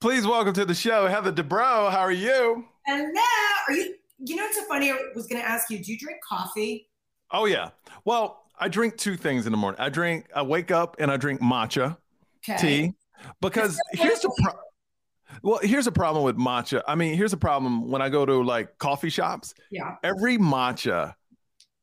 Please welcome to the show, Heather Dubrow. How are you? Hello. Are you? You know what's so funny? I was going to ask you. Do you drink coffee? Oh yeah. Well, I drink two things in the morning. I drink. I wake up and I drink matcha Okay. tea because here's the problem. well, here's a problem with matcha. I mean, here's a problem when I go to like coffee shops. Yeah. Every matcha,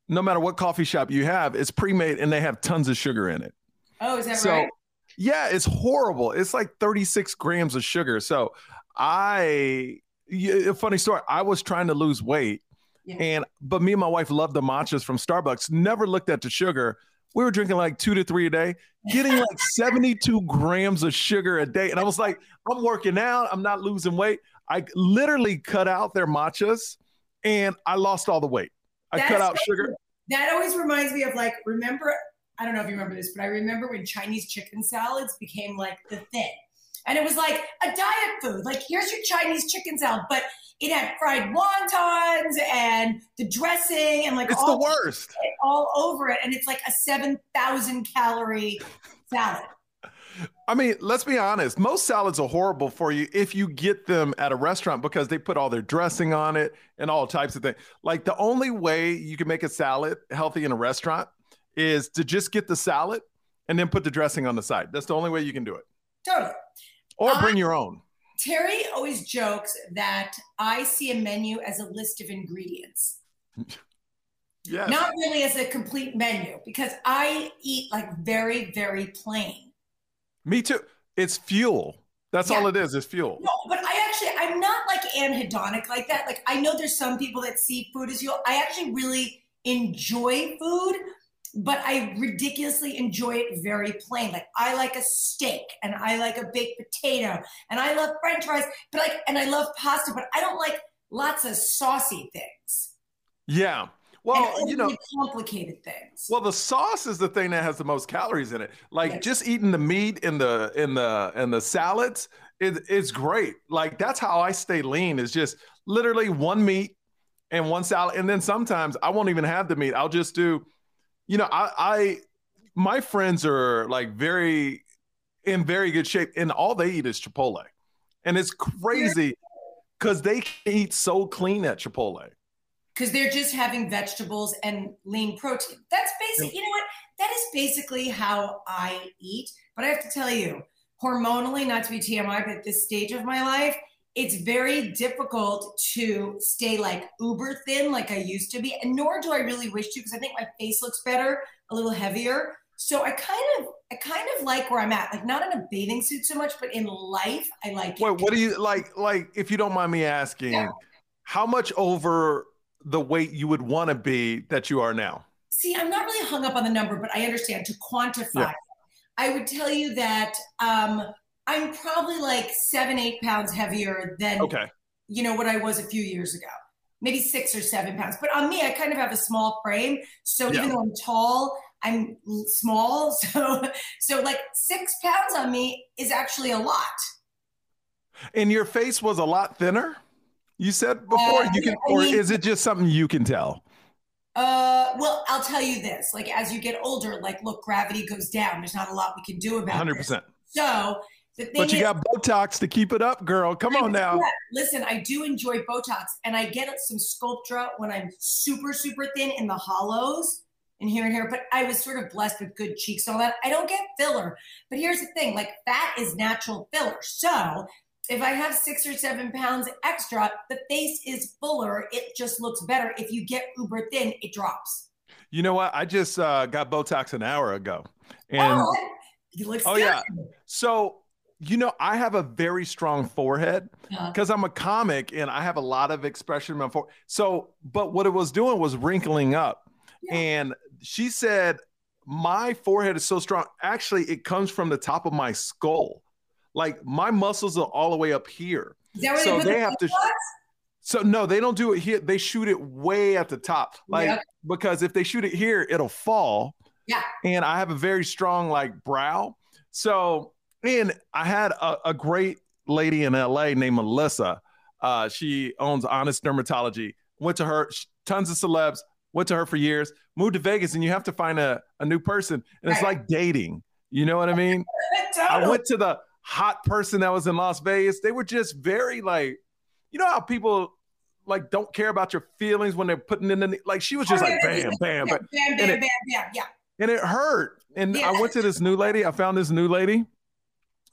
no matter what coffee shop you have, is pre-made and they have tons of sugar in it. Oh, is that so right? Yeah it's horrible. It's like 36 grams of sugar. So i yeah, funny story i was trying to lose weight Yeah. and but me and my wife loved the matchas from starbucks never looked at the sugar. We were drinking like two to three a day getting like 72 grams of sugar a day. And i was like i'm working out. I'm not losing weight. I literally cut out their matchas and i lost all the weight. I cut out so- sugar. That always reminds me of like, remember, I don't know if you remember this, but I remember when Chinese chicken salads became like the thing. And it was like a diet food. Like, here's your Chinese chicken salad, but it had fried wontons and the dressing and like it's all, the worst all over it. And it's like a 7,000 calorie salad. I mean, let's be honest. Most salads are horrible for you if you get them at a restaurant because they put all their dressing on it and all types of things. Like the only way you can make a salad healthy in a restaurant is to just get the salad and then put the dressing on the side. That's the only way you can do it. Totally. Or bring your own. Terry always jokes that I see a menu as a list of ingredients. Yes. not really as a complete menu because I eat like very, very plain. Me too. It's fuel. That's Yeah. all it is. It's fuel. No, but I actually, I'm not like anhedonic like that. Like, I know there's some people that see food as fuel. I actually really enjoy food, but I ridiculously enjoy it very plain. Like, I like a steak and I like a baked potato and I love french fries, but like, and I love pasta, but I don't like lots of saucy things. Yeah. Well, you know, complicated things. Well, the sauce is the thing that has the most calories in it. Like Yes. just eating the meat in the in the in the salads, it, it's great. Like that's how I stay lean. Is just literally one meat and one salad, and then sometimes I won't even have the meat. I'll just do, you know, I I my friends are like very in very good shape, and all they eat is Chipotle, and it's crazy because they eat so clean at Chipotle. because they're just having vegetables and lean protein. That's basically, you know what? That is basically how I eat. But I have to tell you, hormonally, not to be TMI, but at this stage of my life, it's very difficult to stay like uber thin like I used to be. And nor do I really wish to because I think my face looks better, a little heavier. So I kind of, I kind of like where I'm at. Like not in a bathing suit so much, but in life, I like it. Wait, what do you like? Like, if you don't mind me asking, Yeah. how much over the weight you would want to be that you are now? See, I'm not really hung up on the number, but I understand to quantify. Yeah. I would tell you that um, I'm probably like seven, eight pounds heavier than Okay. you know what I was a few years ago, maybe six or seven pounds. But on me, I kind of have a small frame, so Yeah. even though I'm tall, I'm small. So, so like six pounds on me is actually a lot. And your face was a lot thinner. You said before Uh, you can, I or mean- is it just something you can tell? Uh, well, I'll tell you this: like as you get older, like look, gravity goes down. There's not a lot we can do about it. Hundred percent. So But you is, got Botox to keep it up, girl. Come on now. Listen, I do enjoy Botox and I get some Sculptra when I'm super, super thin in the hollows and here and here. But I was sort of blessed with good cheeks and all that. I don't get filler. But here's the thing like fat is natural filler. So if I have six or seven pounds extra, the face is fuller. It just looks better. If you get uber thin, it drops. You know what? I just uh, got Botox an hour ago, and oh, looks Oh, good. yeah. so you know I have a very strong forehead. Uh-huh. Because I'm a comic and I have a lot of expression in my forehead. So, but what it was doing was wrinkling up. Yeah. And she said, My forehead is so strong. Actually, it comes from the top of my skull. Like my muscles are all the way up here. is that where so they, they the have to-? So, no, they don't do it here. They shoot it way at the top. Like, Yeah. because if they shoot it here, it'll fall. Yeah. And I have a very strong, like, brow. So, and I had a, a great lady in LA named Melissa. Uh, she owns Honest Dermatology. Went to her, tons of celebs, went to her for years, moved to Vegas, and you have to find a, a new person. And it's like dating. You know what I mean? I went to the hot person that was in Las Vegas. They were just very like, you know how people like don't care about your feelings when they're putting in the like she was just oh, like bam, bam, bam, bam, bam, bam, bam, bam, yeah. And it hurt. And yeah. I went to this new lady. I found this new lady,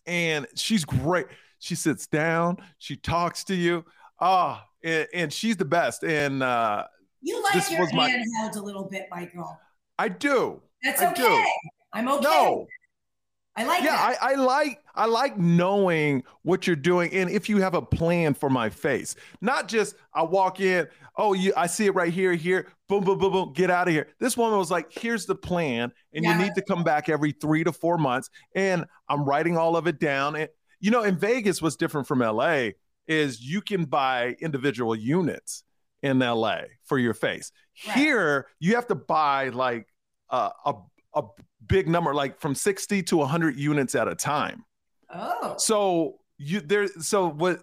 and she's great. She sits down, she talks to you. Ah, oh, and, and, she's the best. And uh you like your hand my, held a little bit, Michael. I do. That's I okay. Do. I'm okay. No, I like yeah, I, I, like I like knowing what you're doing and if you have a plan for my face. Not just I walk in, oh you I see it right here, here, boom, boom, boom, boom, get out of here. This woman was like, here's the plan, and yeah. you need to come back every three to four months. And I'm writing all of it down. And you know, in Vegas, what's different from LA is you can buy individual units in LA for your face. Right. Here, you have to buy like a, a, a big number, like from 60 to 100 units at a time. Oh. So you there, so what?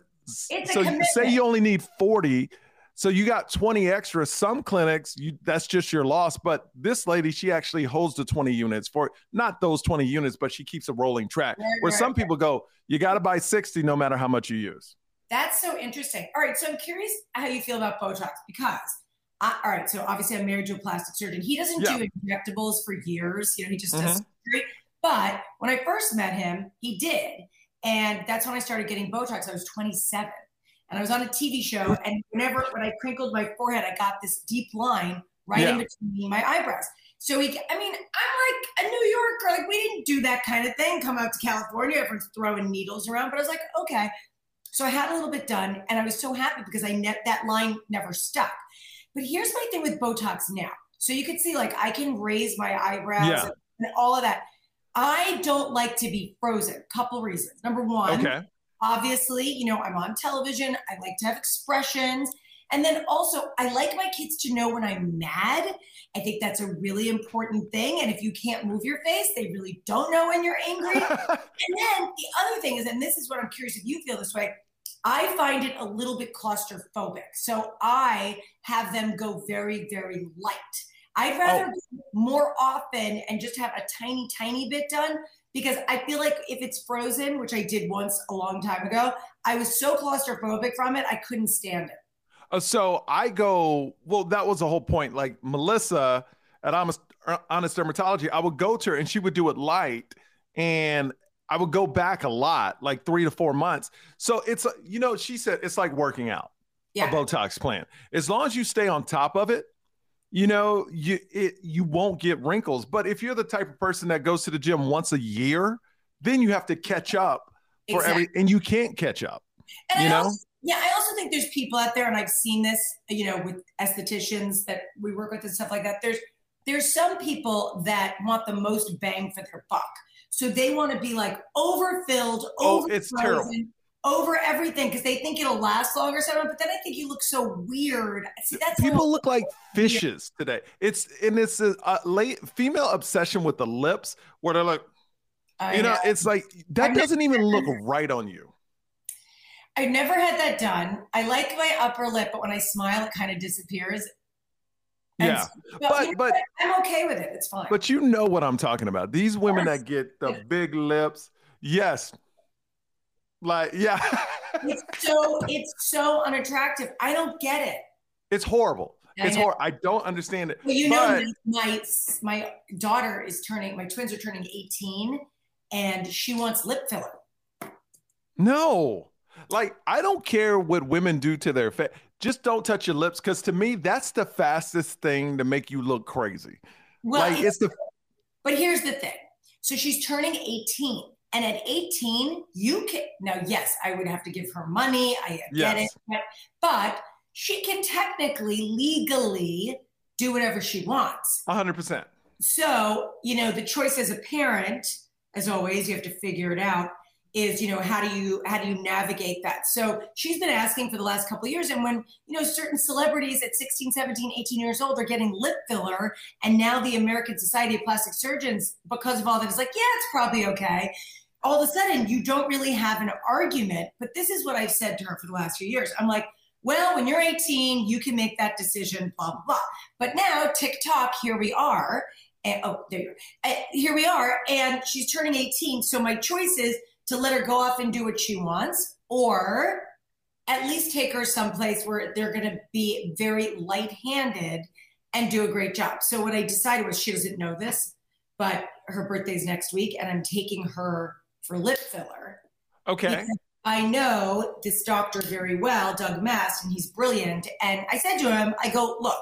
It's so you say you only need 40. So you got 20 extra. Some clinics, you that's just your loss. But this lady, she actually holds the 20 units for not those 20 units, but she keeps a rolling track. Right, where right, some people go, you got to buy 60 no matter how much you use. That's so interesting. All right. So I'm curious how you feel about Botox because I, all right, so obviously I'm married to a plastic surgeon. He doesn't yeah. do injectables for years. You know, he just mm-hmm. does surgery. But when I first met him, he did. And that's when I started getting Botox. I was 27. And I was on a TV show. And whenever when I crinkled my forehead, I got this deep line right yeah. in between my eyebrows. So he, I mean, I'm like a New Yorker. Like we didn't do that kind of thing. Come out to California, everyone's throwing needles around. But I was like, okay. So I had a little bit done, and I was so happy because I net that line never stuck. But here's my thing with Botox now. So you can see, like, I can raise my eyebrows yeah. and all of that. I don't like to be frozen. Couple reasons. Number one, okay. obviously, you know, I'm on television. I like to have expressions. And then also, I like my kids to know when I'm mad. I think that's a really important thing. And if you can't move your face, they really don't know when you're angry. and then the other thing is, and this is what I'm curious if you feel this way, I find it a little bit claustrophobic. So I have them go very, very light. I'd rather oh. more often and just have a tiny, tiny bit done because I feel like if it's frozen, which I did once a long time ago, I was so claustrophobic from it, I couldn't stand it. Uh, so I go, well, that was the whole point. Like Melissa at Honest, Honest Dermatology, I would go to her and she would do it light. And I would go back a lot, like three to four months. So it's, you know, she said it's like working out, yeah. a Botox plan. As long as you stay on top of it, you know, you it you won't get wrinkles. But if you're the type of person that goes to the gym once a year, then you have to catch up for exactly. every, and you can't catch up. And you I know. Also, yeah, I also think there's people out there, and I've seen this, you know, with estheticians that we work with and stuff like that. There's there's some people that want the most bang for their buck. So they want to be like overfilled, oh, over it's terrible. over everything because they think it'll last longer. So, but then I think you look so weird. See, that's people look like fishes today. It's and it's a, a, late female obsession with the lips where they're like, I you know, know, it's like that I've doesn't even look right on you. I never had that done. I like my upper lip, but when I smile, it kind of disappears yeah, but but I'm okay with it. It's fine. But you know what I'm talking about. These women yes. that get the big lips, yes, like yeah. it's so it's so unattractive. I don't get it. It's horrible. I it's horrible. I don't understand it. Well, you but, know, my my daughter is turning. My twins are turning 18, and she wants lip filler. No, like I don't care what women do to their face just don't touch your lips because to me that's the fastest thing to make you look crazy. Well like it's the but here's the thing. So she's turning 18 and at 18 you can now yes i would have to give her money i get yes. it but, but she can technically legally do whatever she wants. 100% so you know the choice as a parent as always you have to figure it out is you know how do you how do you navigate that? So she's been asking for the last couple of years and when you know certain celebrities at 16 17 18 years old are getting lip filler and now the american society of plastic surgeons because of all that is like yeah it's probably okay. All of a sudden you don't really have an argument but this is what i've said to her for the last few years. I'm like well when you're 18 you can make that decision blah blah blah. But now tiktok here we are and, oh there you are. Uh, here we are and she's turning 18 so my choice is to let her go off and do what she wants, or at least take her someplace where they're going to be very light handed and do a great job. So, what I decided was she doesn't know this, but her birthday's next week, and I'm taking her for lip filler. Okay. I know this doctor very well, Doug Mast, and he's brilliant. And I said to him, I go, look,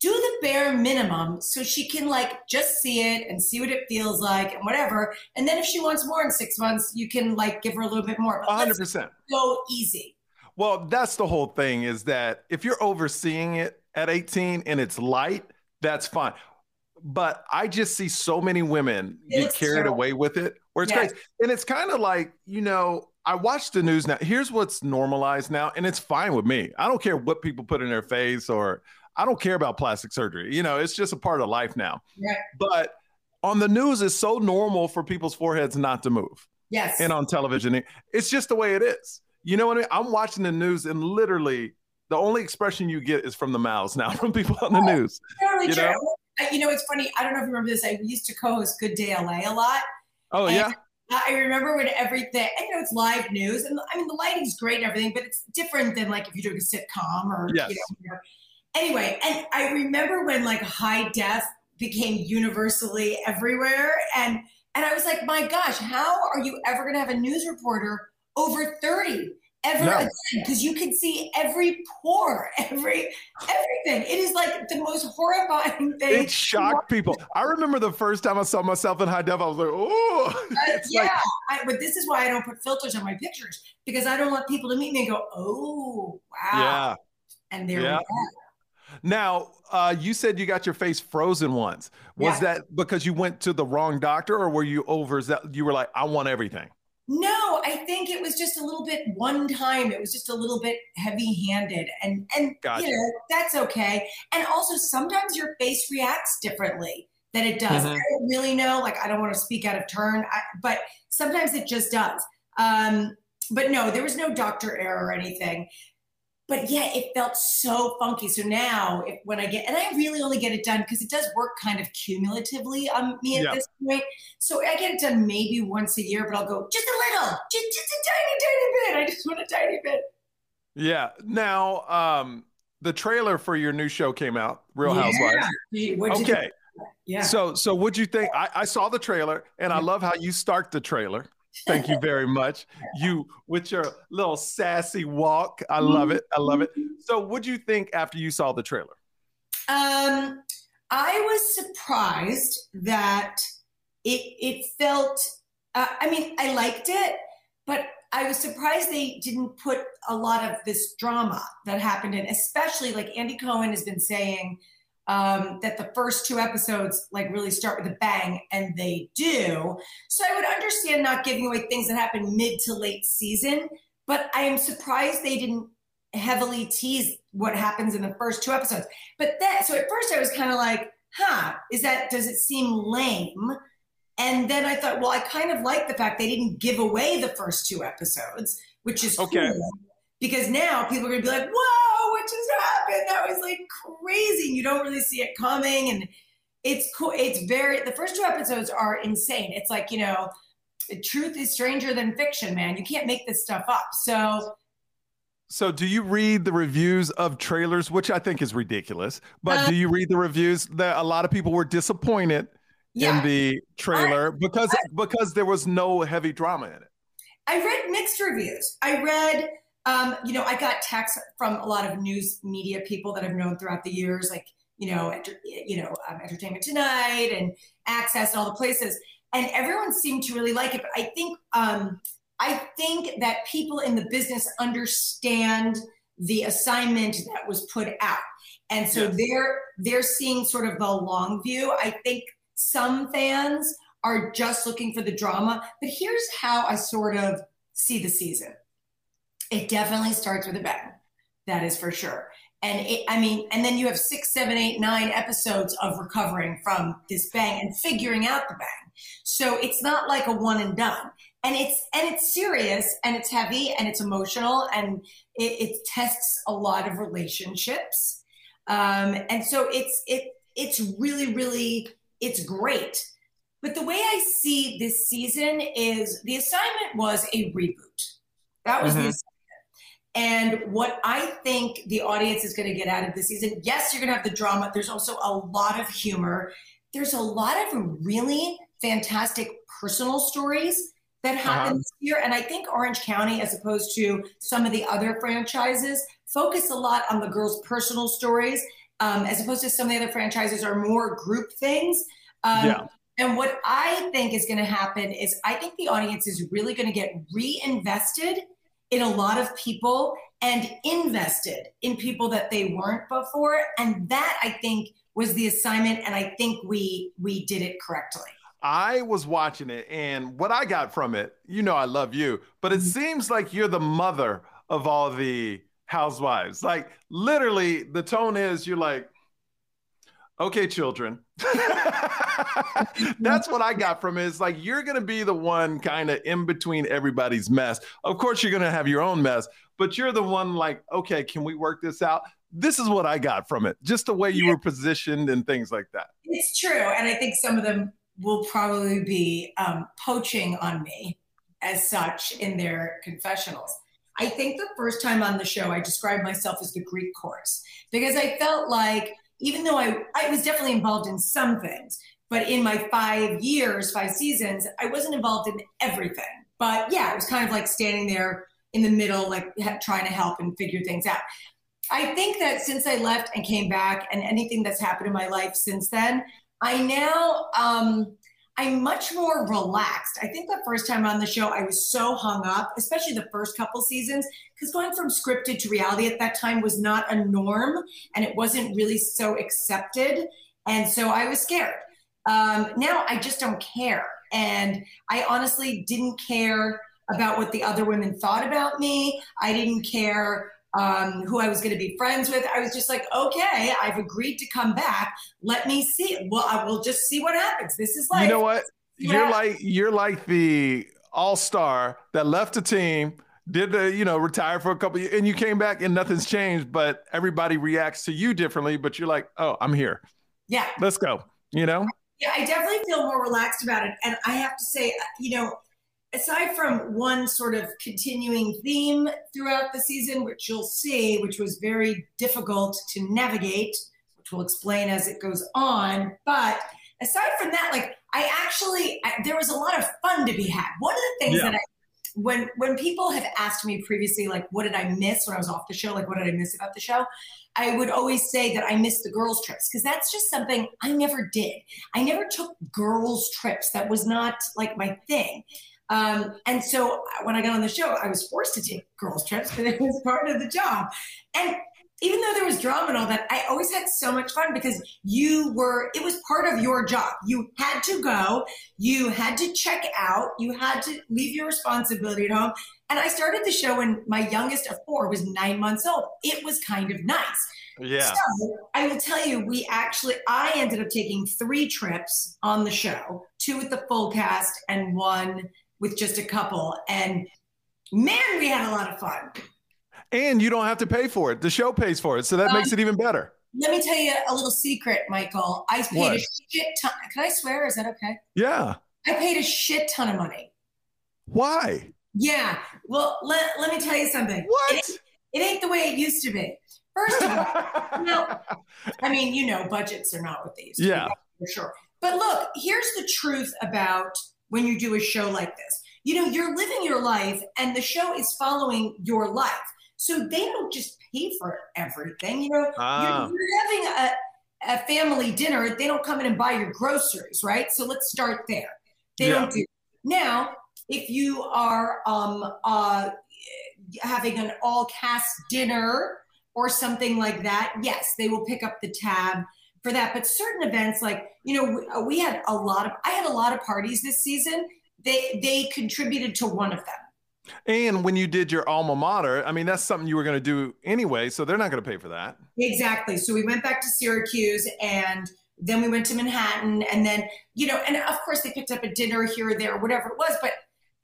do the bare minimum so she can like just see it and see what it feels like and whatever. And then if she wants more in six months, you can like give her a little bit more. 100%. So easy. Well, that's the whole thing is that if you're overseeing it at 18 and it's light, that's fine. But I just see so many women get carried away with it where it's crazy. And it's kind of like, you know, I watch the news now. Here's what's normalized now, and it's fine with me. I don't care what people put in their face or I don't care about plastic surgery. You know, it's just a part of life now. Yeah. But on the news, it's so normal for people's foreheads not to move. Yes. And on television, it's just the way it is. You know what I mean? I'm watching the news and literally the only expression you get is from the mouths now from people on the oh, news. Totally you true. Know? Uh, you know, it's funny. I don't know if you remember this. I used to co-host Good Day LA a lot. Oh yeah. I remember when everything, and, you know, it's live news, and I mean, the lighting's great and everything, but it's different than like if you're doing a sitcom or, yes. you know, anyway, and I remember when like high def became universally everywhere, and and I was like, my gosh, how are you ever going to have a news reporter over thirty ever no. again? Because you can see every pore, every everything. It is like the most horrifying thing. It shocked people. I remember the first time I saw myself in high def, I was like, oh, uh, yeah. Like- I, but this is why I don't put filters on my pictures because I don't want people to meet me and go, oh, wow. Yeah. And there yeah. we go. Now, uh, you said you got your face frozen once. Was yeah. that because you went to the wrong doctor, or were you over? That you were like, I want everything. No, I think it was just a little bit one time. It was just a little bit heavy-handed, and and gotcha. you know that's okay. And also, sometimes your face reacts differently than it does. Mm-hmm. I don't really know. Like, I don't want to speak out of turn, I, but sometimes it just does. Um, but no, there was no doctor error or anything but yeah, it felt so funky. So now, if, when I get, and I really only get it done because it does work kind of cumulatively on me at yeah. this point. So I get it done maybe once a year, but I'll go just a little, just, just a tiny, tiny bit. I just want a tiny bit. Yeah. Now, um, the trailer for your new show came out, Real Housewives. Yeah. Okay. Yeah. So, so what'd you think? I, I saw the trailer, and I love how you start the trailer. Thank you very much. You with your little sassy walk. I love it. I love it. So, what do you think after you saw the trailer? Um, I was surprised that it it felt. Uh, I mean, I liked it, but I was surprised they didn't put a lot of this drama that happened in, especially like Andy Cohen has been saying um, that the first two episodes like really start with a bang, and they do. So I would understand not giving away things that happen mid to late season, but I am surprised they didn't heavily tease what happens in the first two episodes. But that so at first I was kind of like, huh, is that does it seem lame? And then I thought, well, I kind of like the fact they didn't give away the first two episodes, which is okay. Cool because now people are going to be like, whoa, just happened? That was like crazy. You don't really see it coming. And it's cool. It's very, the first two episodes are insane. It's like, you know, truth is stranger than fiction, man. You can't make this stuff up. So, so do you read the reviews of trailers, which I think is ridiculous, but do uh, you read the reviews that a lot of people were disappointed yeah. in the trailer I, because, I, because there was no heavy drama in it? I read mixed reviews. I read, um, you know, I got texts from a lot of news media people that I've known throughout the years, like you know, enter, you know, um, Entertainment Tonight and Access and all the places, and everyone seemed to really like it. But I think, um, I think that people in the business understand the assignment that was put out, and so yes. they're they're seeing sort of the long view. I think some fans are just looking for the drama, but here's how I sort of see the season it definitely starts with a bang. That is for sure. And it, I mean, and then you have six, seven, eight, nine episodes of recovering from this bang and figuring out the bang. So it's not like a one and done. And it's and it's serious and it's heavy and it's emotional and it, it tests a lot of relationships. Um, and so it's it it's really really it's great. But the way I see this season is the assignment was a reboot. That was mm-hmm. the assignment. And what I think the audience is going to get out of this season, yes, you're going to have the drama. There's also a lot of humor. There's a lot of really fantastic personal stories that happen uh-huh. this year. And I think Orange County, as opposed to some of the other franchises, focus a lot on the girls' personal stories, um, as opposed to some of the other franchises are more group things. Um, yeah. And what I think is going to happen is I think the audience is really going to get reinvested in a lot of people and invested in people that they weren't before. And that I think was the assignment. And I think we we did it correctly. I was watching it, and what I got from it, you know, I love you, but it mm-hmm. seems like you're the mother of all the housewives. Like, literally, the tone is you're like, okay, children. That's what I got from it. It's like you're going to be the one kind of in between everybody's mess. Of course, you're going to have your own mess, but you're the one like, okay, can we work this out? This is what I got from it, just the way you were positioned and things like that. It's true. And I think some of them will probably be um, poaching on me as such in their confessionals. I think the first time on the show, I described myself as the Greek chorus because I felt like, even though I, I was definitely involved in some things, but in my five years, five seasons, I wasn't involved in everything. But yeah, it was kind of like standing there in the middle, like trying to help and figure things out. I think that since I left and came back, and anything that's happened in my life since then, I now um, I'm much more relaxed. I think the first time on the show, I was so hung up, especially the first couple seasons, because going from scripted to reality at that time was not a norm, and it wasn't really so accepted, and so I was scared. Um, now I just don't care, and I honestly didn't care about what the other women thought about me. I didn't care um, who I was going to be friends with. I was just like, okay, I've agreed to come back. Let me see. Well, I will just see what happens. This is like you know what you're like. You're like the all star that left the team. Did the you know retire for a couple years, and you came back and nothing's changed, but everybody reacts to you differently. But you're like, oh, I'm here. Yeah, let's go. You know. Yeah, I definitely feel more relaxed about it, and I have to say, you know, aside from one sort of continuing theme throughout the season, which you'll see, which was very difficult to navigate, which we'll explain as it goes on. But aside from that, like I actually, I, there was a lot of fun to be had. One of the things yeah. that I, when when people have asked me previously, like, what did I miss when I was off the show? Like, what did I miss about the show? I would always say that I missed the girls' trips because that's just something I never did. I never took girls' trips. That was not like my thing. Um, and so when I got on the show, I was forced to take girls' trips because it was part of the job. And even though there was drama and all that, I always had so much fun because you were, it was part of your job. You had to go, you had to check out, you had to leave your responsibility at home. And I started the show when my youngest of four was nine months old. It was kind of nice. Yeah. So I will tell you, we actually, I ended up taking three trips on the show two with the full cast and one with just a couple. And man, we had a lot of fun. And you don't have to pay for it. The show pays for it. So that um, makes it even better. Let me tell you a little secret, Michael. I paid what? a shit ton. Can I swear? Is that okay? Yeah. I paid a shit ton of money. Why? Yeah. Well, let, let me tell you something. What? It, it ain't the way it used to be. First of all, no, I mean, you know, budgets are not what they used to yeah. be. For sure. But look, here's the truth about when you do a show like this. You know, you're living your life and the show is following your life. So they don't just pay for everything. You know, ah. you're, you're, having a, a family dinner, they don't come in and buy your groceries, right? So let's start there. They yeah. don't do now. If you are um, uh, having an all cast dinner or something like that, yes, they will pick up the tab for that. But certain events, like you know, we, uh, we had a lot of I had a lot of parties this season. They they contributed to one of them. And when you did your alma mater, I mean, that's something you were going to do anyway, so they're not going to pay for that. Exactly. So we went back to Syracuse and then we went to Manhattan and then, you know, and of course they picked up a dinner here or there or whatever it was. But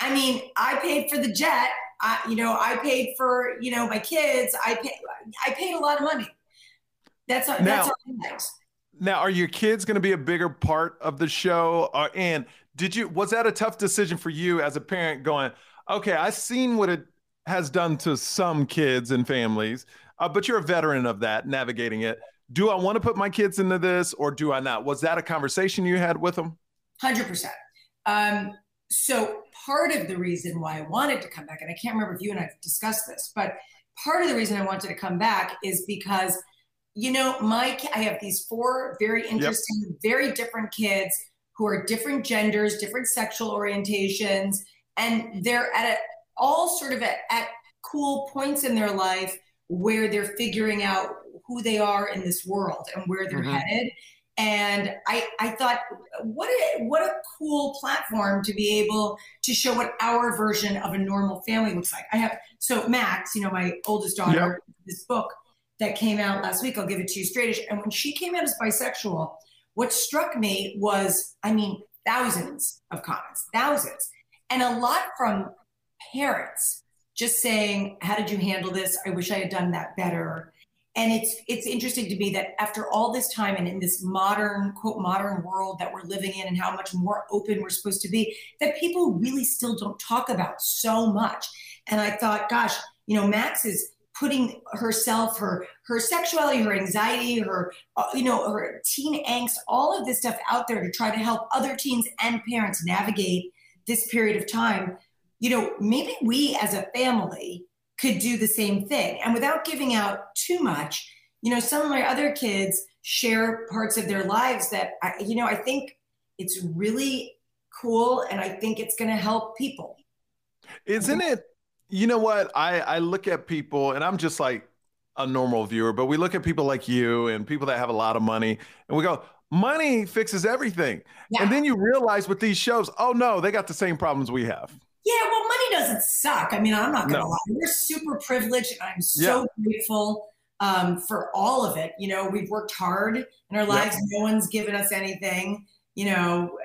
I mean, I paid for the jet. I, you know, I paid for, you know, my kids. I paid, I paid a lot of money. That's, now, that's all Now, are your kids going to be a bigger part of the show? Uh, and did you was that a tough decision for you as a parent going, okay, I've seen what it has done to some kids and families, uh, but you're a veteran of that, navigating it. Do I want to put my kids into this or do I not? Was that a conversation you had with them? 100%. Um, so, part of the reason why I wanted to come back, and I can't remember if you and I discussed this, but part of the reason I wanted to come back is because, you know, Mike, I have these four very interesting, yep. very different kids who are different genders, different sexual orientations, and they're at a, all sort of at, at cool points in their life where they're figuring out who they are in this world and where they're mm-hmm. headed. And I, I thought, what a, what a cool platform to be able to show what our version of a normal family looks like. I have, so Max, you know, my oldest daughter, yep. this book that came out last week, I'll give it to you straightish. And when she came out as bisexual, what struck me was, I mean, thousands of comments, thousands, and a lot from parents just saying, "How did you handle this? I wish I had done that better." And it's it's interesting to me that after all this time and in this modern quote modern world that we're living in and how much more open we're supposed to be, that people really still don't talk about so much. And I thought, gosh, you know, Max is putting herself, her her sexuality, her anxiety, her uh, you know her teen angst, all of this stuff out there to try to help other teens and parents navigate this period of time. You know, maybe we as a family could do the same thing, and without giving out too much. You know, some of my other kids share parts of their lives that I, you know I think it's really cool, and I think it's going to help people. Isn't it? You know what? I I look at people and I'm just like a normal viewer, but we look at people like you and people that have a lot of money and we go, money fixes everything. Yeah. And then you realize with these shows, oh no, they got the same problems we have. Yeah, well, money doesn't suck. I mean, I'm not gonna no. lie. We're super privileged and I'm so yeah. grateful um, for all of it. You know, we've worked hard in our lives. Yep. No one's given us anything. You know,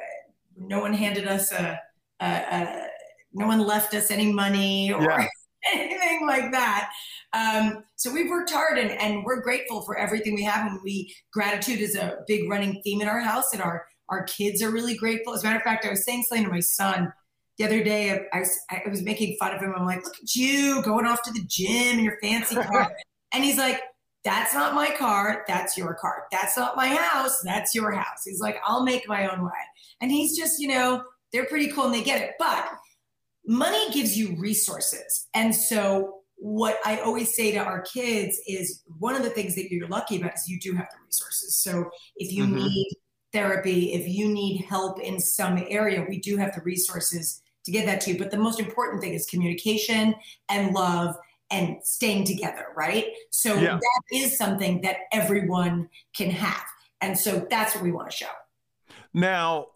no one handed us a, a, a no one left us any money or yeah. anything like that. Um, so we've worked hard and, and we're grateful for everything we have. And we gratitude is a big running theme in our house, and our our kids are really grateful. As a matter of fact, I was saying something to my son the other day. I was, I was making fun of him. I'm like, look at you going off to the gym in your fancy car. and he's like, that's not my car. That's your car. That's not my house. That's your house. He's like, I'll make my own way. And he's just, you know, they're pretty cool and they get it. But money gives you resources. And so, what I always say to our kids is one of the things that you're lucky about is you do have the resources. So, if you mm-hmm. need therapy, if you need help in some area, we do have the resources to get that to you. But the most important thing is communication and love and staying together, right? So, yeah. that is something that everyone can have. And so, that's what we want to show. Now,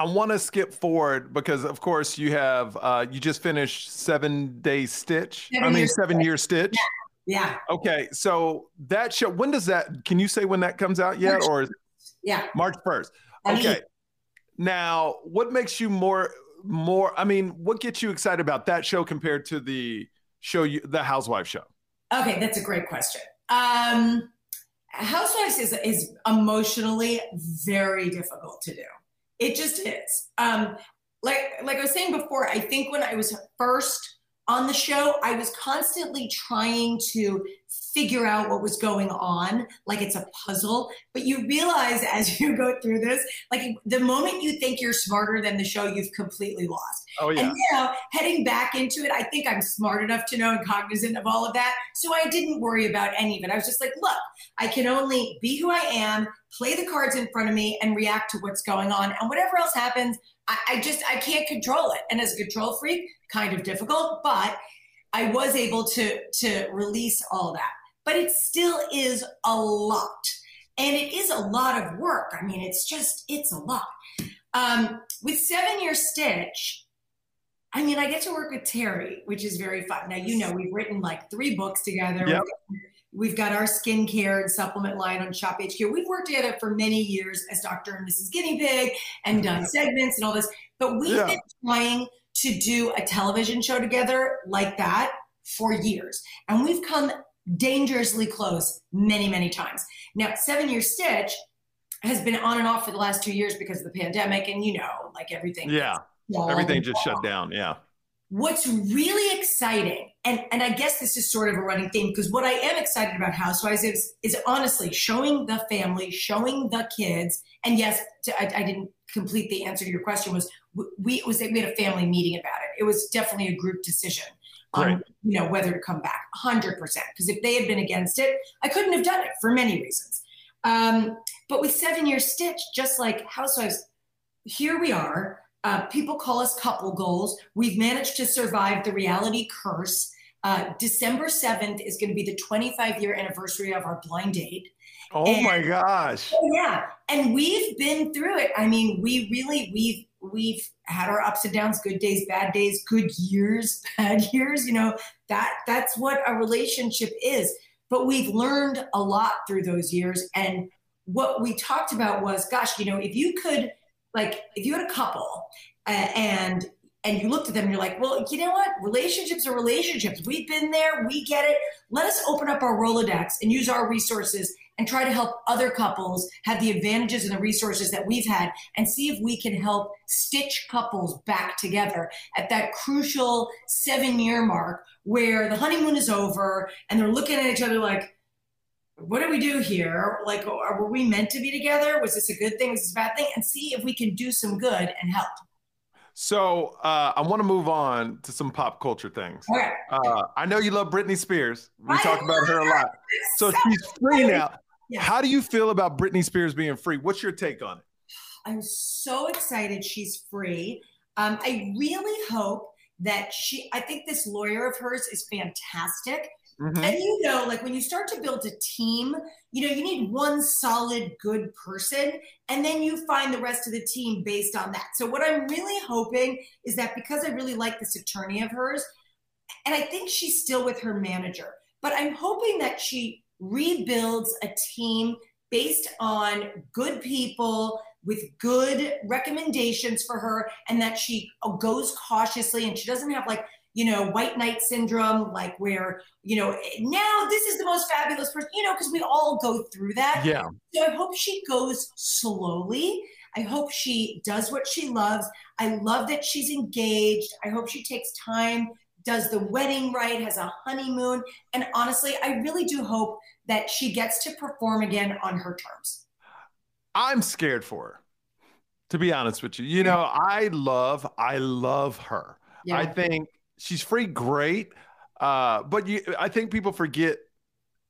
I want to skip forward because, of course, you have uh, you just finished Seven Day Stitch. Seven I mean, Seven Year Stitch. Yeah. yeah. Okay, so that show. When does that? Can you say when that comes out yet, March or? Yeah. March first. Okay. Now, what makes you more more? I mean, what gets you excited about that show compared to the show you the Housewife show? Okay, that's a great question. Um, Housewives is is emotionally very difficult to do. It just is. Um, like like I was saying before, I think when I was first on the show, I was constantly trying to figure out what was going on, like it's a puzzle. But you realize as you go through this, like the moment you think you're smarter than the show, you've completely lost. Oh, yeah. And now heading back into it, I think I'm smart enough to know and cognizant of all of that. So I didn't worry about any of it. I was just like, look, I can only be who I am, play the cards in front of me, and react to what's going on. And whatever else happens, I, I just I can't control it. And as a control freak, kind of difficult, but I was able to to release all that but it still is a lot. And it is a lot of work. I mean, it's just, it's a lot. Um, with Seven Year Stitch, I mean, I get to work with Terry, which is very fun. Now, you know, we've written like three books together. Yep. We've got our skincare and supplement line on Shop HQ. We've worked together for many years as Dr. and Mrs. Guinea Pig and done segments and all this. But we've yeah. been trying to do a television show together like that for years. And we've come dangerously close many, many times. Now, Seven Year Stitch, has been on and off for the last two years because of the pandemic, and you know, like everything. Yeah, everything just shut down. Yeah. What's really exciting, and and I guess this is sort of a running theme because what I am excited about Housewives is is honestly showing the family, showing the kids, and yes, I, I didn't complete the answer to your question was we it was we had a family meeting about it. It was definitely a group decision. On you know whether to come back 100% because if they had been against it i couldn't have done it for many reasons. Um, but with seven year stitch just like housewives here we are uh, people call us couple goals. We've managed to survive the reality curse uh, december 7th is going to be the 25 year anniversary of our blind date. Oh and, my gosh. Oh yeah. And we've been through it. I mean we really we've we've had our ups and downs good days bad days good years bad years you know that that's what a relationship is. But we've learned a lot through those years. And what we talked about was gosh you know if you could like if you had a couple uh, and and you looked at them and you're like well you know what relationships are relationships we've been there we get it let us open up our rolodex and use our resources and try to help other couples have the advantages and the resources that we've had and see if we can help stitch couples back together at that crucial seven year mark where the honeymoon is over and they're looking at each other like, what do we do here? Like, were we meant to be together? Was this a good thing? Was this a bad thing? And see if we can do some good and help. So uh, I want to move on to some pop culture things. Okay. Uh, I know you love Britney Spears. We I talk about her a lot. So, so she's free now. Yeah. How do you feel about Britney Spears being free? What's your take on it? I'm so excited she's free. Um, I really hope that she, I think this lawyer of hers is fantastic. Mm-hmm. And you know, like when you start to build a team, you know, you need one solid, good person, and then you find the rest of the team based on that. So, what I'm really hoping is that because I really like this attorney of hers, and I think she's still with her manager, but I'm hoping that she rebuilds a team based on good people with good recommendations for her and that she goes cautiously and she doesn't have like you know white knight syndrome like where you know now this is the most fabulous person you know because we all go through that yeah so i hope she goes slowly i hope she does what she loves i love that she's engaged i hope she takes time does the wedding right has a honeymoon and honestly i really do hope that she gets to perform again on her terms. I'm scared for her, to be honest with you. You know, I love, I love her. Yeah. I think she's free, great. Uh, but you, I think people forget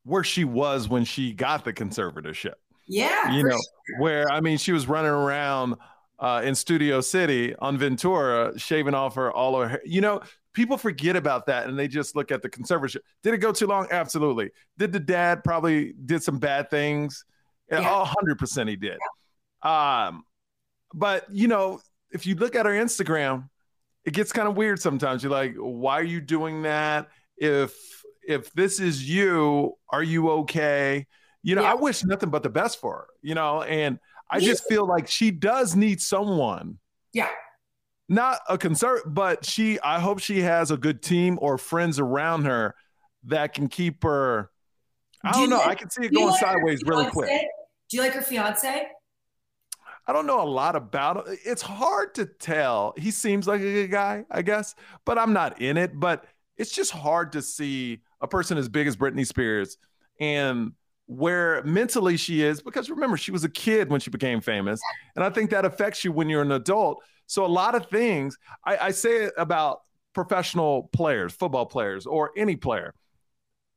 where she was when she got the conservatorship. Yeah. You know, sure. where, I mean, she was running around uh, in Studio City on Ventura, shaving off her all her hair. You know, people forget about that and they just look at the conservatorship. Did it go too long? Absolutely. Did the dad probably did some bad things? Yeah. hundred percent he did. Yeah. Um, but you know, if you look at her Instagram, it gets kind of weird sometimes. You're like, why are you doing that? If if this is you, are you okay? You know, yeah. I wish nothing but the best for her, you know, and I just feel like she does need someone. Yeah not a concern, but she, I hope she has a good team or friends around her that can keep her. I do don't know. Like, I can see it going like sideways really quick. Do you like her fiance? I don't know a lot about it. It's hard to tell. He seems like a good guy, I guess, but I'm not in it. But it's just hard to see a person as big as Britney Spears and where mentally she is, because remember, she was a kid when she became famous. And I think that affects you when you're an adult. So a lot of things I, I say about professional players, football players, or any player.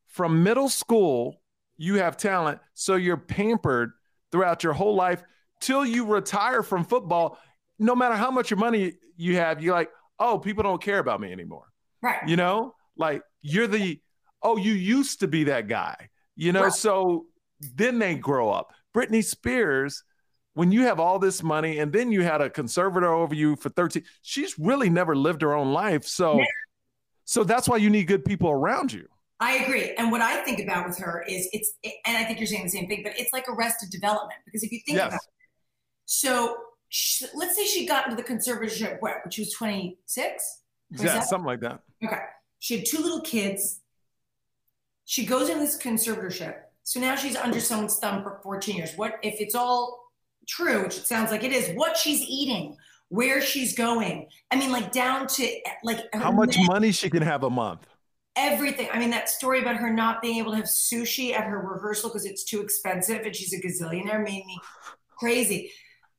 From middle school, you have talent, so you're pampered throughout your whole life till you retire from football. No matter how much your money you have, you're like, oh, people don't care about me anymore. Right. You know, like you're the, oh, you used to be that guy, you know? Right. So then they grow up. Britney Spears when you have all this money and then you had a conservator over you for 13 she's really never lived her own life so so that's why you need good people around you i agree and what i think about with her is it's and i think you're saying the same thing but it's like arrested development because if you think yes. about it so she, let's say she got into the conservatorship when she was 26 yeah something like that okay she had two little kids she goes in this conservatorship so now she's under someone's thumb for 14 years what if it's all true, which it sounds like it is, what she's eating, where she's going. I mean, like down to like how much money she can have a month. Everything. I mean, that story about her not being able to have sushi at her rehearsal because it's too expensive and she's a gazillionaire made me crazy.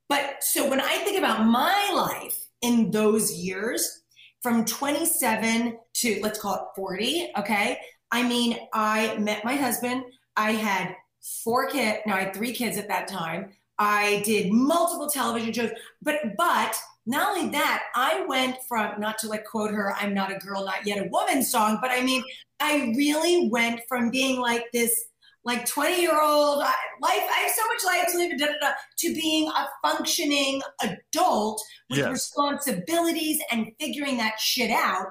But so when I think about my life in those years, from 27 to let's call it 40, okay? I mean, I met my husband. I had four kids. No, I had three kids at that time. I did multiple television shows, but but not only that, I went from not to like quote her, I'm not a girl, not yet a woman song, but I mean, I really went from being like this like 20 year old life, I have so much life to live, da, da, da, to being a functioning adult with yes. responsibilities and figuring that shit out.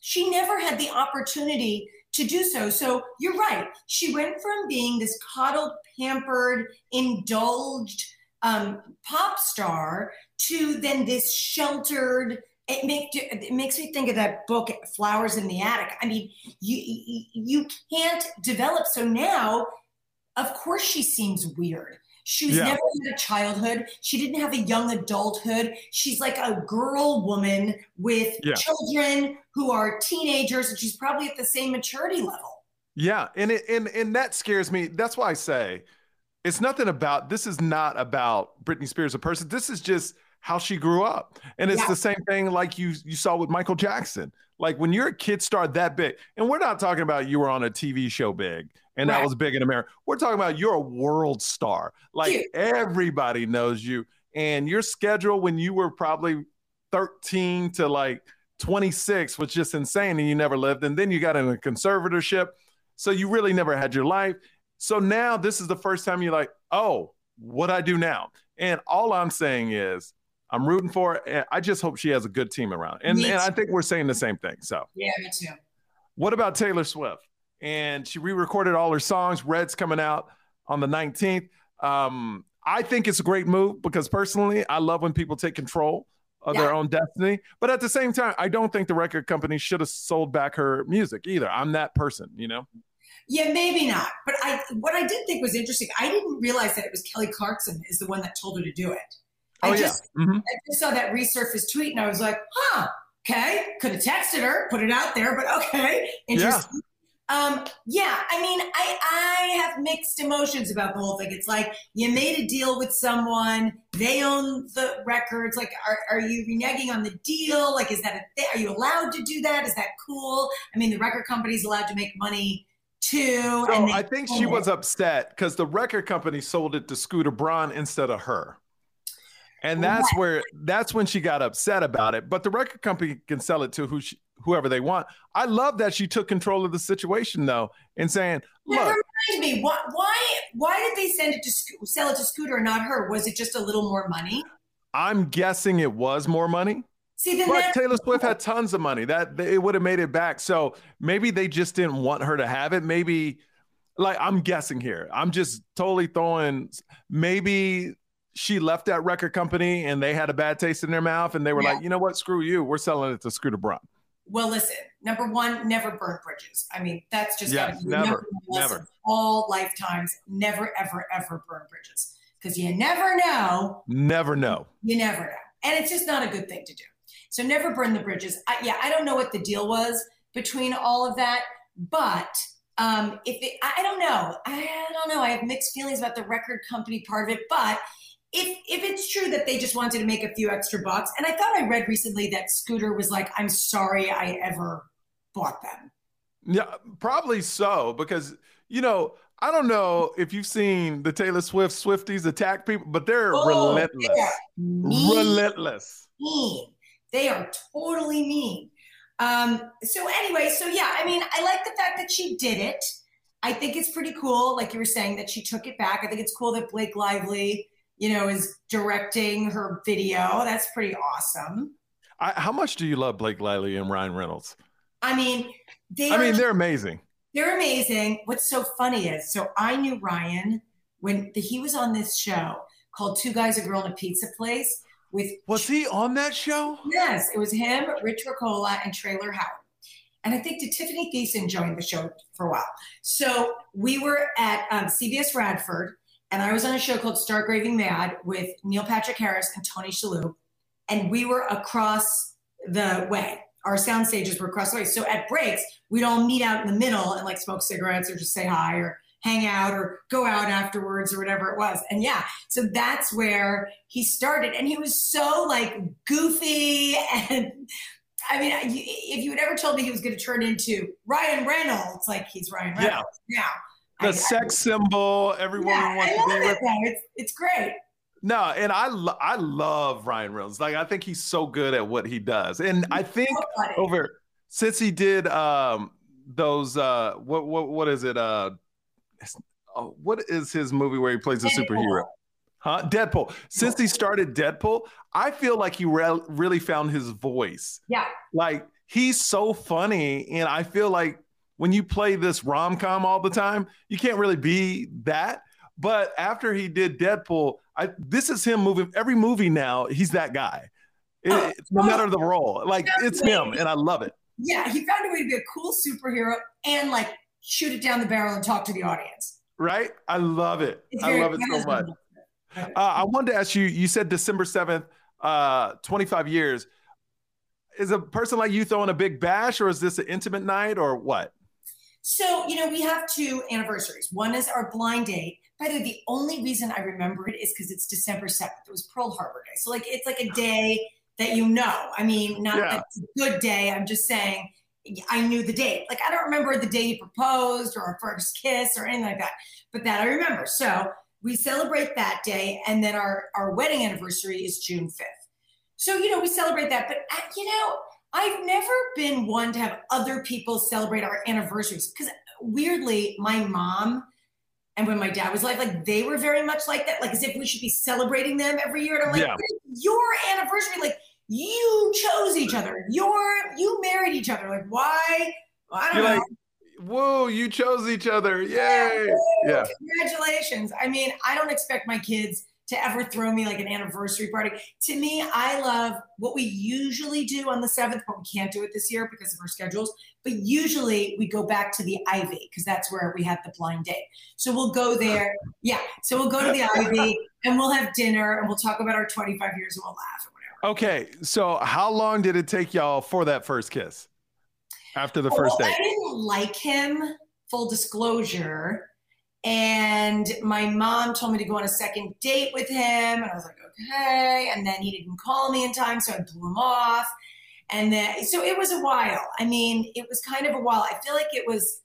She never had the opportunity to do so. So you're right. She went from being this coddled, pampered, indulged um, pop star to then this sheltered. It, make, it makes me think of that book, Flowers in the Attic. I mean, you, you can't develop. So now, of course, she seems weird. She's yeah. never had a childhood. She didn't have a young adulthood. She's like a girl woman with yeah. children who are teenagers, and she's probably at the same maturity level. Yeah, and it, and and that scares me. That's why I say it's nothing about. This is not about Britney Spears, a person. This is just how she grew up, and it's yeah. the same thing like you you saw with Michael Jackson. Like when you're a kid star that big, and we're not talking about you were on a TV show big and right. that was big in America. We're talking about you're a world star. Like Dude. everybody knows you. And your schedule when you were probably 13 to like 26 was just insane and you never lived. And then you got in a conservatorship. So you really never had your life. So now this is the first time you're like, oh, what I do now? And all I'm saying is, I'm rooting for her. I just hope she has a good team around. And, and I think we're saying the same thing. So, yeah, me too. What about Taylor Swift? and she re-recorded all her songs. Red's coming out on the 19th. Um, I think it's a great move because personally, I love when people take control of yeah. their own destiny. But at the same time, I don't think the record company should have sold back her music either. I'm that person, you know. Yeah, maybe not. But I, what I did think was interesting. I didn't realize that it was Kelly Clarkson is the one that told her to do it. Oh I just, yeah. Mm-hmm. I just saw that resurfaced tweet, and I was like, huh. Okay, could have texted her, put it out there, but okay, interesting. Yeah. Um, yeah, I mean, I I have mixed emotions about the whole thing. It's like you made a deal with someone, they own the records. Like, are, are you reneging on the deal? Like, is that a are you allowed to do that? Is that cool? I mean, the record company's allowed to make money too. So I think she was upset because the record company sold it to Scooter Braun instead of her. And that's where that's when she got upset about it. But the record company can sell it to who she, whoever they want. I love that she took control of the situation though, and saying, "Look." That reminds me, why, why why did they send it to sell it to Scooter and not her? Was it just a little more money? I'm guessing it was more money. See, then but Taylor Swift had tons of money. That it would have made it back. So maybe they just didn't want her to have it. Maybe, like I'm guessing here. I'm just totally throwing. Maybe she left that record company and they had a bad taste in their mouth and they were yeah. like, you know what, screw you, we're selling it to Scooter Braun. Well, listen, number one, never burn bridges. I mean, that's just yeah, never, never. All lifetimes, never, ever, ever burn bridges because you never know. Never know. You never know, and it's just not a good thing to do. So never burn the bridges. I, yeah, I don't know what the deal was between all of that, but um, if it, I don't know, I don't know. I have mixed feelings about the record company part of it, but if if it's true that they just wanted to make a few extra bucks, and I thought I read recently that Scooter was like, "I'm sorry I ever bought them." Yeah, probably so because you know I don't know if you've seen the Taylor Swift Swifties attack people, but they're oh, relentless, mean, relentless. Mean. They are totally mean. Um, so anyway, so yeah, I mean, I like the fact that she did it. I think it's pretty cool, like you were saying, that she took it back. I think it's cool that Blake Lively you know, is directing her video. That's pretty awesome. I, how much do you love Blake Lively and Ryan Reynolds? I mean, they. I mean, they're amazing. They're amazing. What's so funny is, so I knew Ryan when the, he was on this show called Two Guys, a Girl, in a Pizza Place. With was he on that show? Yes, it was him, Rich Ruccolo, and Traylor Howard. And I think did Tiffani Thiessen joined the show for a while. So we were at um, CBS Radford, and I was on a show called Stark Raving Mad with Neil Patrick Harris and Tony Shalhoub, and we were across the way. Our sound stages were across the way. So at breaks, we'd all meet out in the middle and like smoke cigarettes or just say hi or hang out or go out afterwards or whatever it was. And yeah, so that's where he started. And he was so like goofy. And I mean, if you had ever told me he was going to turn into Ryan Reynolds, like he's Ryan Reynolds yeah. now. The I, sex I, symbol, everyone yeah, wants to be with. It's, it's great. No, and I lo- I love Ryan Reynolds. Like I think he's so good at what he does, and he's I think so over since he did um those uh what what what is it uh oh, what is his movie where he plays a superhero? Huh? Deadpool. Since he started Deadpool, I feel like he re- really found his voice. Yeah. Like he's so funny, and I feel like when you play this rom com all the time, you can't really be that. But after he did Deadpool, I this is him moving every movie now. He's that guy. It, oh, no matter the role, like it's him, and I love it. Yeah, he found a way to be a cool superhero and like shoot it down the barrel and talk to the audience. Right? I love it. I love it so much. Uh, I wanted to ask you. You said December seventh, uh, twenty five years. Is a person like you throwing a big bash, or is this an intimate night, or what? So you know, we have two anniversaries. One is our blind date, by the way, the only reason I remember it is because it's December 7th. It was Pearl Harbor Day. So, like, it's like a day that you know. I mean, not yeah. a good day. I'm just saying I knew the date. Like, I don't remember the day he proposed or our first kiss or anything like that, but that I remember. So, we celebrate that day. And then our, our wedding anniversary is June 5th. So, you know, we celebrate that. But, uh, you know, I've never been one to have other people celebrate our anniversaries because weirdly, my mom, and when my dad was alive, like they were very much like that, like as if we should be celebrating them every year. And I'm like, yeah. your anniversary, like you chose each other. You're you married each other. Like why? Well, I don't You're know. Like, Whoa, you chose each other. Yay. Yeah, yeah. Congratulations. I mean, I don't expect my kids to ever throw me like an anniversary party. To me, I love what we usually do on the 7th, but we can't do it this year because of our schedules. But usually we go back to the Ivy because that's where we had the blind date. So we'll go there. Yeah. So we'll go to the Ivy and we'll have dinner and we'll talk about our 25 years and we'll laugh or whatever. Okay. So how long did it take y'all for that first kiss? After the oh, first well, date? I didn't like him, full disclosure and my mom told me to go on a second date with him. And I was like, okay. And then he didn't call me in time. So I blew him off. And then, so it was a while. I mean, it was kind of a while. I feel like it was,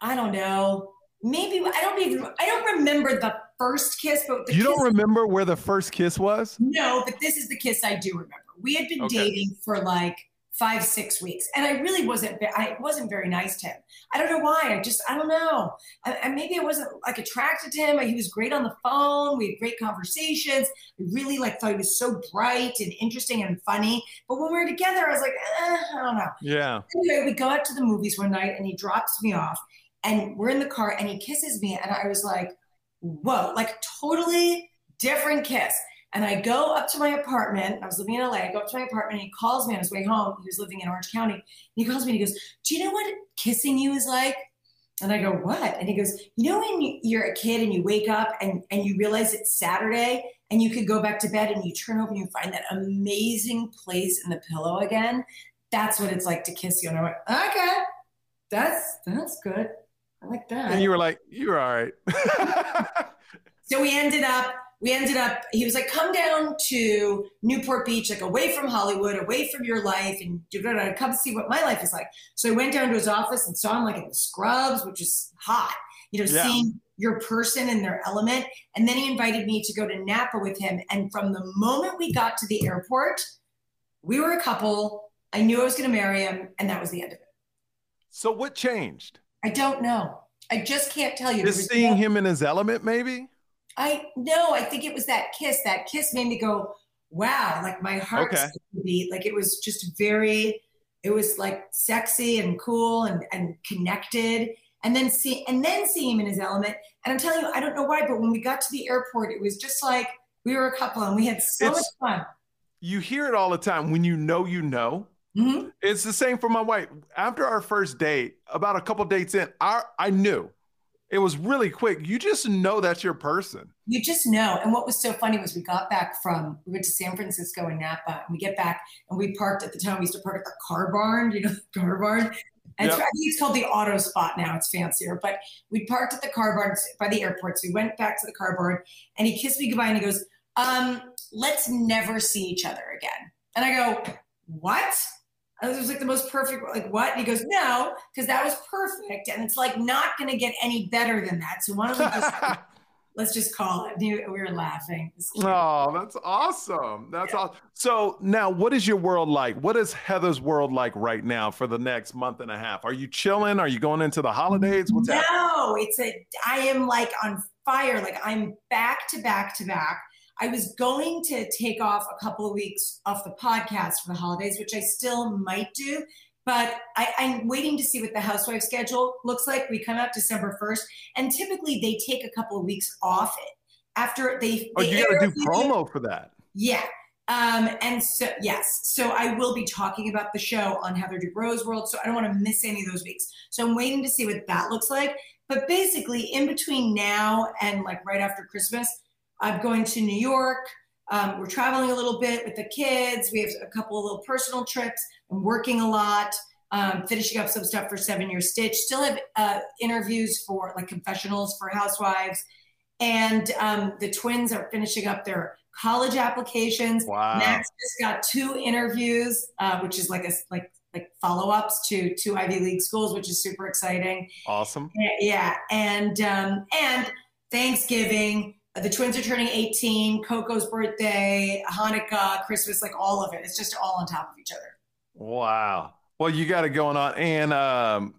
I don't know, maybe, I don't even, I don't remember the first kiss, but you kiss, don't remember where the first kiss was? No, but this is the kiss I do remember. We had been okay. dating for like five six weeks. And i really wasn't i wasn't very nice to him. I don't know why i just i don't know. I, I, maybe i wasn't like attracted to him he was great on the phone we had great conversations. I really like thought he was so bright and interesting and funny. But when we were together i was like eh, i don't know. Yeah. Anyway we go out to the movies one night and he drops me off and we're in the car and he kisses me and i was like whoa like totally different kiss and I go up to my apartment. I was living in LA. I go up to my apartment and he calls me on his way home. He was living in Orange County. And he calls me and he goes, Do you know what kissing you is like? And I go, What? And he goes, You know, when you're a kid and you wake up and, and you realize it's Saturday and you could go back to bed and you turn over and you find that amazing place in the pillow again? That's what it's like to kiss you. And I went, Okay, that's that's good. I like that. And you were like, You're all right. so we ended up we ended up he was like come down to newport beach like away from hollywood away from your life and come see what my life is like. So i went down to his office and saw him like in the scrubs which is hot you know yeah. seeing your person in their element. And then he invited me to go to napa with him. And from the moment we got to the airport we were a couple. I knew i was going to marry him and that was the end of it. So what changed? I don't know. I just can't tell you. Just seeing him in his element maybe I no, I think it was that kiss. That kiss made me go, wow, like my heart okay. beat. Like it was just very, it was like sexy and cool and, and connected. And then see and then see him in his element. And I'm telling you, I don't know why, but when we got to the airport, it was just like we were a couple and we had so it's, much fun. You hear it all the time. When you know, you know. Mm-hmm. It's the same for my wife. After our first date, about a couple dates in, I I knew It was really quick. You just know that's your person. You just know. And what was so funny was we got back from we went to San Francisco and Napa, and we get back and we parked at the time we used to park at the car barn, you know, the car barn. And yep. I think it's called the auto spot now. It's fancier, but we parked at the car barn by the airport. So we went back to the car barn, and he kissed me goodbye, and he goes, um, "Let's never see each other again." And I go, "What?" And it was like the most perfect, like what? And he goes, no, because that was perfect. And it's like not going to get any better than that. So why don't we just, let's just call it. We were laughing. Oh, that's awesome. That's yeah. awesome. So now what is your world like? What is Heather's world like right now for the next month and a half? Are you chilling? Are you going into the holidays? What's no, happening? it's a, I am like on fire. Like I'm back to back to back I was going to take off a couple of weeks off the podcast for the holidays, which I still might do. But I, am waiting to see what the housewife schedule looks like. We come out December 1st, and typically they take a couple of weeks off it after they. Oh, you got to do promo for that. Yeah. Um, and so, yes, so I will be talking about the show on Heather Dubrow's World. So I don't want to miss any of those weeks. So I'm waiting to see what that looks like. But basically, in between now and like right after Christmas, I'm going to New York. Um, we're traveling a little bit with the kids. We have a couple of little personal trips. I'm working a lot, um, finishing up some stuff for Seven Year Stitch. Still have uh, interviews for like confessionals for housewives. And um, the twins are finishing up their college applications. Wow. Max just got two interviews, uh, which is like a like like follow ups to two Ivy League schools, which is super exciting. Awesome. Yeah, and um, and Thanksgiving the twins are turning 18, Coco's birthday, Hanukkah, Christmas, like all of it. It's just all on top of each other. Wow. Well, you got it going on. And um,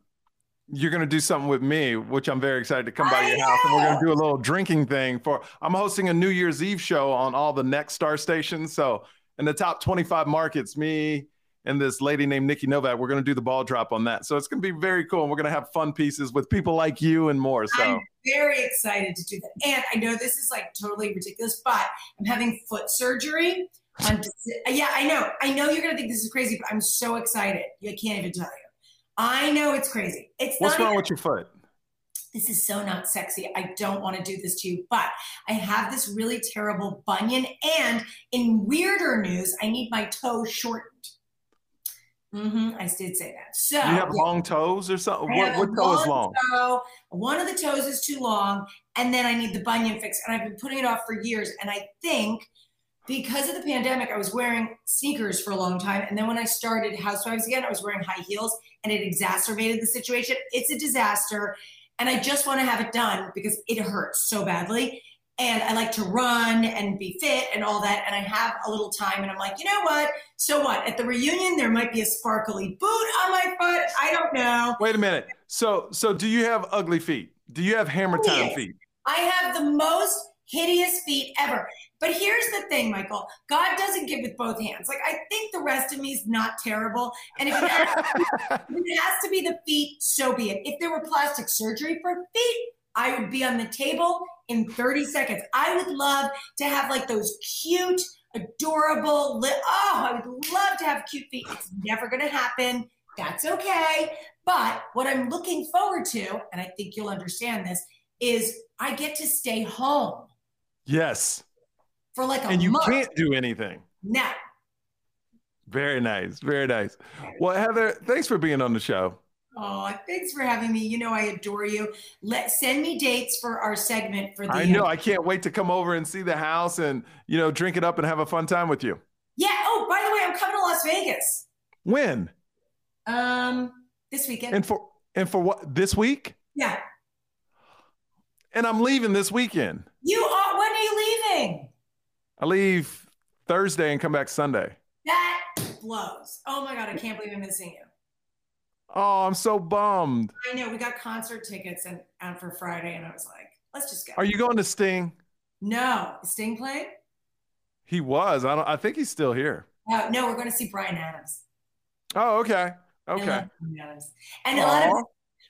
you're going to do something with me, which I'm very excited to come by your house. And we're going to do a little drinking thing for, I'm hosting a New Year's Eve show on all the Nexstar stations. So in the top 25 markets, me, and this lady named Nikki Novak. We're going to do the ball drop on that. So it's going to be very cool. And we're going to have fun pieces with people like you and more. So I'm very excited to do that. And I know this is like totally ridiculous, but I'm having foot surgery. On, yeah, I know. I know you're going to think this is crazy, but I'm so excited. I can't even tell you. I know it's crazy. It's What's wrong even, with your foot? This is so not sexy. I don't want to do this to you, but I have this really terrible bunion. And in weirder news, I need my toe shortened. Mm-hmm. I did say that. So you have yeah. long toes or something. What, what toe is long? Toe. One of the toes is too long, and then I need the bunion fix. And I've been putting it off for years. And I think because of the pandemic, I was wearing sneakers for a long time. And then when I started Housewives again, I was wearing high heels, and it exacerbated the situation. It's a disaster, and I just want to have it done because it hurts so badly and I like to run and be fit and all that. And I have a little time, and I'm like, you know what? So what? At the reunion, there might be a sparkly boot on my foot. I don't know. Wait a minute. So, so do you have ugly feet? Do you have hammer time feet? I have the most hideous feet ever. But here's the thing, Michael. God doesn't give with both hands. Like I think the rest of me is not terrible. And if it, has to be, if it has to be the feet, so be it. If there were plastic surgery for feet, I would be on the table in 30 seconds. I would love to have like those cute, adorable, li- oh, I would love to have cute feet. It's never going to happen. That's okay. But what I'm looking forward to, and I think you'll understand this, is I get to stay home. Yes. For like a month And you month. can't do anything. No. Very nice. Very nice. Well, Heather, thanks for being on the show. Oh, thanks for having me. You know I adore you. Let send me dates for our segment for the. I know. I can't wait to come over and see the house and you know drink it up and have a fun time with you. Yeah. Oh, by the way, I'm coming to Las Vegas. When? Um, this weekend. And for and for what? This week? Yeah. And I'm leaving this weekend. You are. When are you leaving? I leave Thursday and come back Sunday. That blows. Oh my god, I can't believe I'm missing you. Oh, I'm so bummed. I know. We got concert tickets and out for Friday, and I was like, let's just go. Are you going to Sting? No, Sting playing. He was. I don't. I think he's still here. Uh, no, we're going to see Bryan Adams. Oh, okay. Okay. And a lot of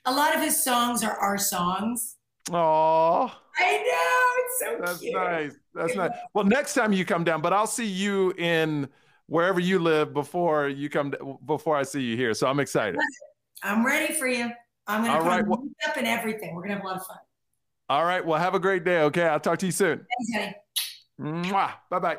a lot of his songs are our songs. Oh. I know. It's so That's cute. nice. That's nice. Well, next time you come down, but I'll see you in wherever you live before you come before I see you here. So I'm excited. I'm ready for you. I'm going to right. well, up and everything. We're going to have a lot of fun. All right. Well, have a great day. Okay. I'll talk to you soon. Thanks, honey. Bye bye.